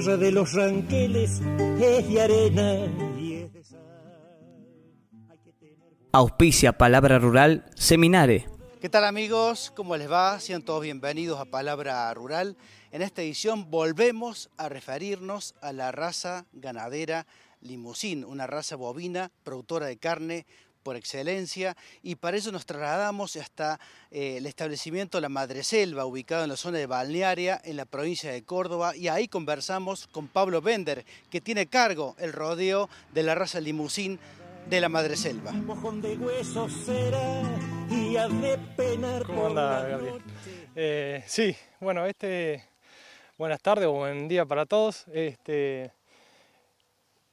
tierra de los ranqueles es de arena y es de sal. Auspicia Palabra Rural Seminare. ¿Qué tal amigos? ¿Cómo les va? Sean todos bienvenidos a Palabra Rural. En esta edición volvemos a referirnos a la raza ganadera limusín, una raza bovina productora de carne por excelencia y para eso nos trasladamos hasta eh, el establecimiento La Madreselva, ubicado en la zona de Balnearia, en la provincia de Córdoba, y ahí conversamos con Pablo Bender, que tiene cargo el rodeo de la raza limusín de La de penar ¿Cómo anda, Gabriel? Eh, sí, bueno, este, buenas tardes o buen día para todos. Este,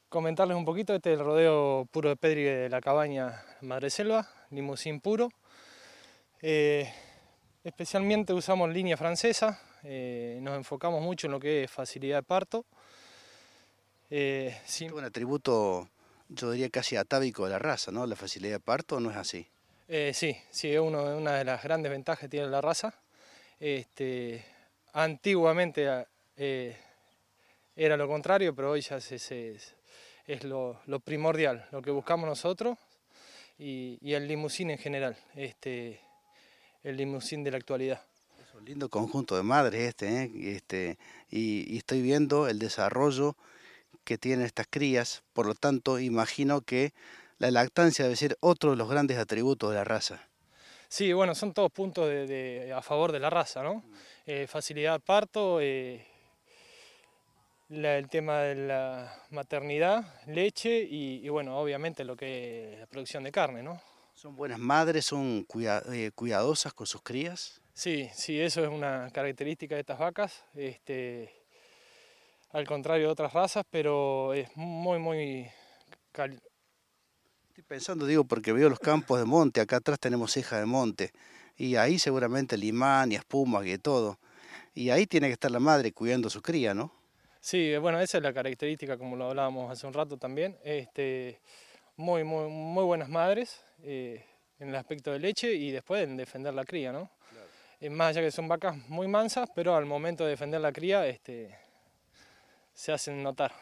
comentarles un poquito, este es el rodeo puro de Pedri de la cabaña Madre Selva, limusín puro. Eh, especialmente usamos línea francesa, eh, nos enfocamos mucho en lo que es facilidad de parto. Eh, Es un atributo, yo diría casi atávico de la raza, ¿no? La facilidad de parto no es así. Eh, sí, sí, es uno- una de las grandes ventajas que tiene la raza. Este, antiguamente eh, era lo contrario, pero hoy ya se- se- es, lo, lo primordial, lo que buscamos nosotros y, y el limusín en general, este, el limusín de la actualidad. Es un lindo conjunto de madres este, ¿eh? Y este y, y estoy viendo el desarrollo que tienen estas crías, por lo tanto imagino que la lactancia debe ser otro de los grandes atributos de la raza. Sí, bueno, son todos puntos de, de- a favor de la raza, ¿no? Eh, facilidad de parto, eh, la- el tema de la maternidad, leche y, y, bueno, obviamente lo que es la producción de carne, ¿no? Son buenas madres, son cuida- eh, cuidadosas con sus crías. Sí, sí, eso es una característica de estas vacas, este, al contrario de otras razas, pero es muy, muy... cal- Estoy pensando, digo, porque veo los campos de monte, acá atrás tenemos ceja de monte, y ahí seguramente limán y espumas y de todo. Y ahí tiene que estar la madre cuidando a su cría, ¿no? Sí, bueno, esa es la característica, como lo hablábamos hace un rato también. Este, muy, muy, muy buenas madres eh, en el aspecto de leche y después en defender la cría, ¿no? Eh, más allá que son vacas muy mansas, pero al momento de defender la cría este, se hacen notar.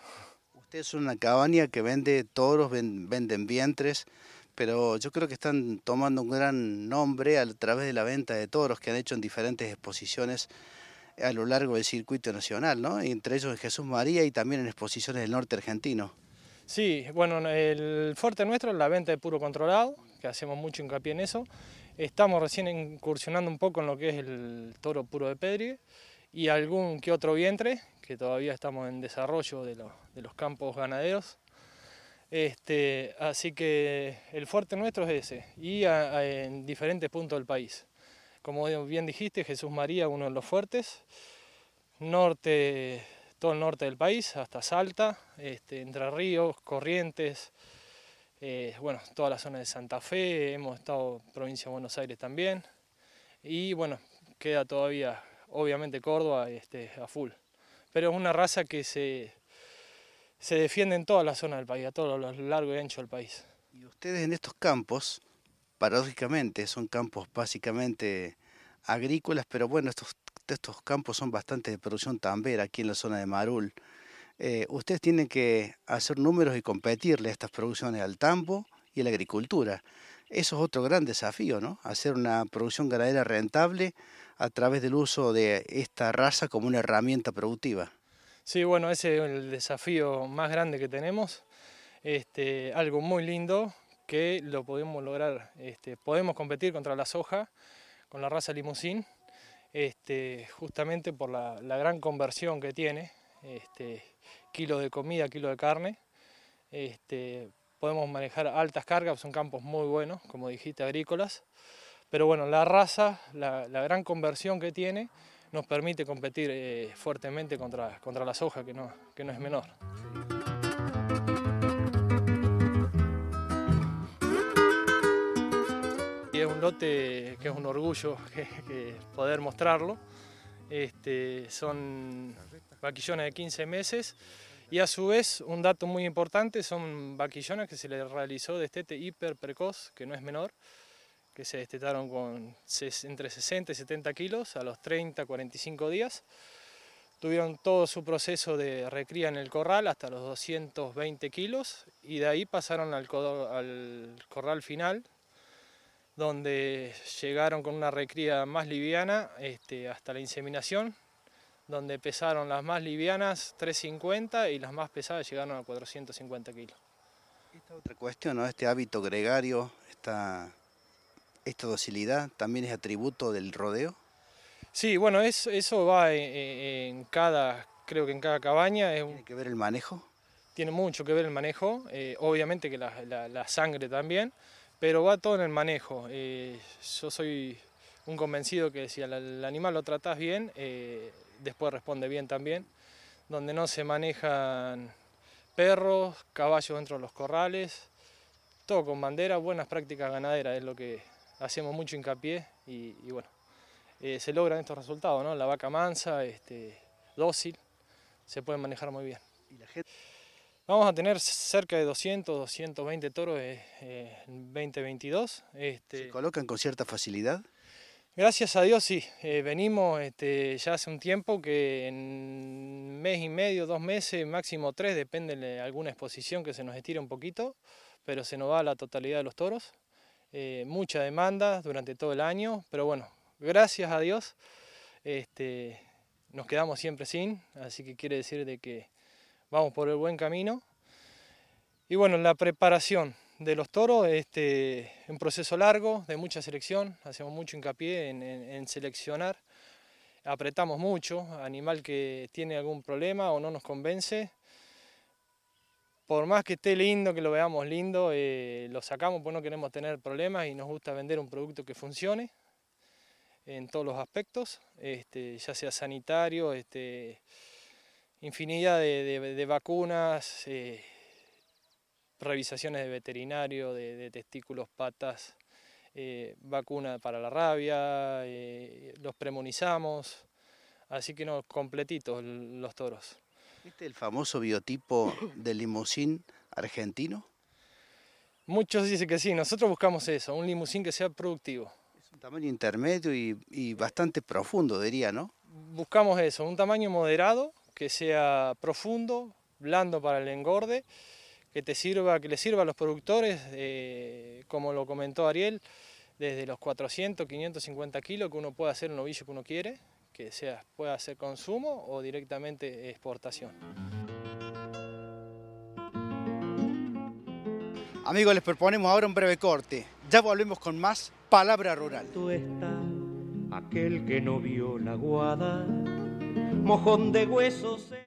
Usted es una cabaña que vende toros, ven- venden vientres, pero yo creo que están tomando un gran nombre a través de la venta de toros que han hecho en diferentes exposiciones a lo largo del circuito nacional, ¿no? Entre ellos en Jesús María y también en exposiciones del norte argentino. Sí, bueno, el fuerte nuestro es la venta de puro controlado, que hacemos mucho hincapié en eso. Estamos recién incursionando un poco en lo que es el toro puro de Pedrigue y algún que otro vientre, que todavía estamos en desarrollo de, los- de los campos ganaderos. Este, así que el fuerte nuestro es ese, y a- a- en diferentes puntos del país. Como bien dijiste, Jesús María, uno de los fuertes, norte, todo el norte del país, hasta Salta, este, Entre Ríos, Corrientes, eh, bueno, toda la zona de Santa Fe, hemos estado provincia de Buenos Aires también, y bueno, queda todavía, obviamente, Córdoba este, a full. Pero es una raza que se, se defiende en toda la zona del país, a todo lo largo y ancho del país. Y ustedes en estos campos, paradójicamente, son campos básicamente agrícolas, pero bueno, estos, estos campos son bastante de producción tambera aquí en la zona de Marul. Eh, ustedes tienen que hacer números y competirle a estas producciones al tambo y a la agricultura. Eso es otro gran desafío, ¿no? Hacer una producción ganadera rentable a través del uso de esta raza como una herramienta productiva. Sí, bueno, ese es el desafío más grande que tenemos. Este, algo muy lindo que lo podemos lograr. Este, podemos competir contra la soja con la raza limusín, este, justamente por la, gran conversión que tiene, este, kilo de comida, kilo de carne. Podemos manejar altas cargas, son campos muy buenos, como dijiste, agrícolas. Pero bueno, la raza, la, la gran conversión que tiene, nos permite competir eh, fuertemente contra, contra la soja, que no, que no es menor. Que es un orgullo que, que poder mostrarlo. Este, son vaquillones de 15 meses y a su vez un dato muy importante son vaquillones que se les realizó destete hiper precoz, que no es menor, que se destetaron con entre 60 y 70 kilos a los 30, 45 días. tuvieron todo su proceso de recría en el corral hasta los 220 kilos y de ahí pasaron al, al corral final donde llegaron con una recría más liviana este, hasta la inseminación, donde pesaron las más livianas 350 y las más pesadas llegaron a 450 kilos. Esta otra cuestión, ¿no? este hábito gregario, esta, esta docilidad, ¿también es atributo del rodeo? Sí, bueno, eso, eso va en, cada, creo que en cada cabaña. ¿Tiene que ver el manejo? Tiene mucho que ver el manejo, eh, obviamente que la, la sangre también, pero va todo en el manejo. Eh, yo soy un convencido que si al animal lo tratas bien, eh, después responde bien también. Donde no se manejan perros, caballos dentro de los corrales, todo con bandera, buenas prácticas ganaderas, es lo que hacemos mucho hincapié y, bueno, eh, se logran estos resultados, ¿no? La vaca mansa, este, dócil, se puede manejar muy bien. ¿Y? Vamos a tener cerca de 200, 220 toros eh, en 2022. Este, ¿Se colocan con cierta facilidad? Gracias a Dios sí, eh, venimos este, ya hace un tiempo que en mes y medio, dos meses, máximo tres, depende de alguna exposición que se nos estire un poquito, pero se nos va la totalidad de los toros. Eh, mucha demanda durante todo el año, pero bueno, gracias a Dios este, nos quedamos siempre sin, así que quiere decir de que vamos por el buen camino. Y bueno, la preparación de los toros este, un proceso largo, de mucha selección, hacemos mucho hincapié en, seleccionar, apretamos mucho, animal que tiene algún problema o no nos convence, por más que esté lindo, que lo veamos lindo, eh, lo sacamos porque no queremos tener problemas y nos gusta vender un producto que funcione en todos los aspectos, este, ya sea sanitario, este, infinidad de, vacunas, eh, revisaciones de veterinario, de, testículos, patas, eh, vacuna para la rabia, eh, los premonizamos, así que no, completitos los toros. ¿Este es el famoso biotipo del limusín argentino? Muchos dicen que sí, nosotros buscamos eso, un limusín que sea productivo. Es un tamaño intermedio y, y bastante profundo, diría, ¿no? Buscamos eso, un tamaño moderado, que sea profundo, blando para el engorde, que te sirva, que le sirva a los productores, eh, como lo comentó Ariel, desde los 400, 550 kilos que uno puede hacer un novillo que uno quiere, que sea, pueda hacer consumo o directamente exportación. Amigos, les proponemos ahora un breve corte. Ya volvemos con más Palabra Rural. Tú está aquel que no vio la guada mojón de huesos.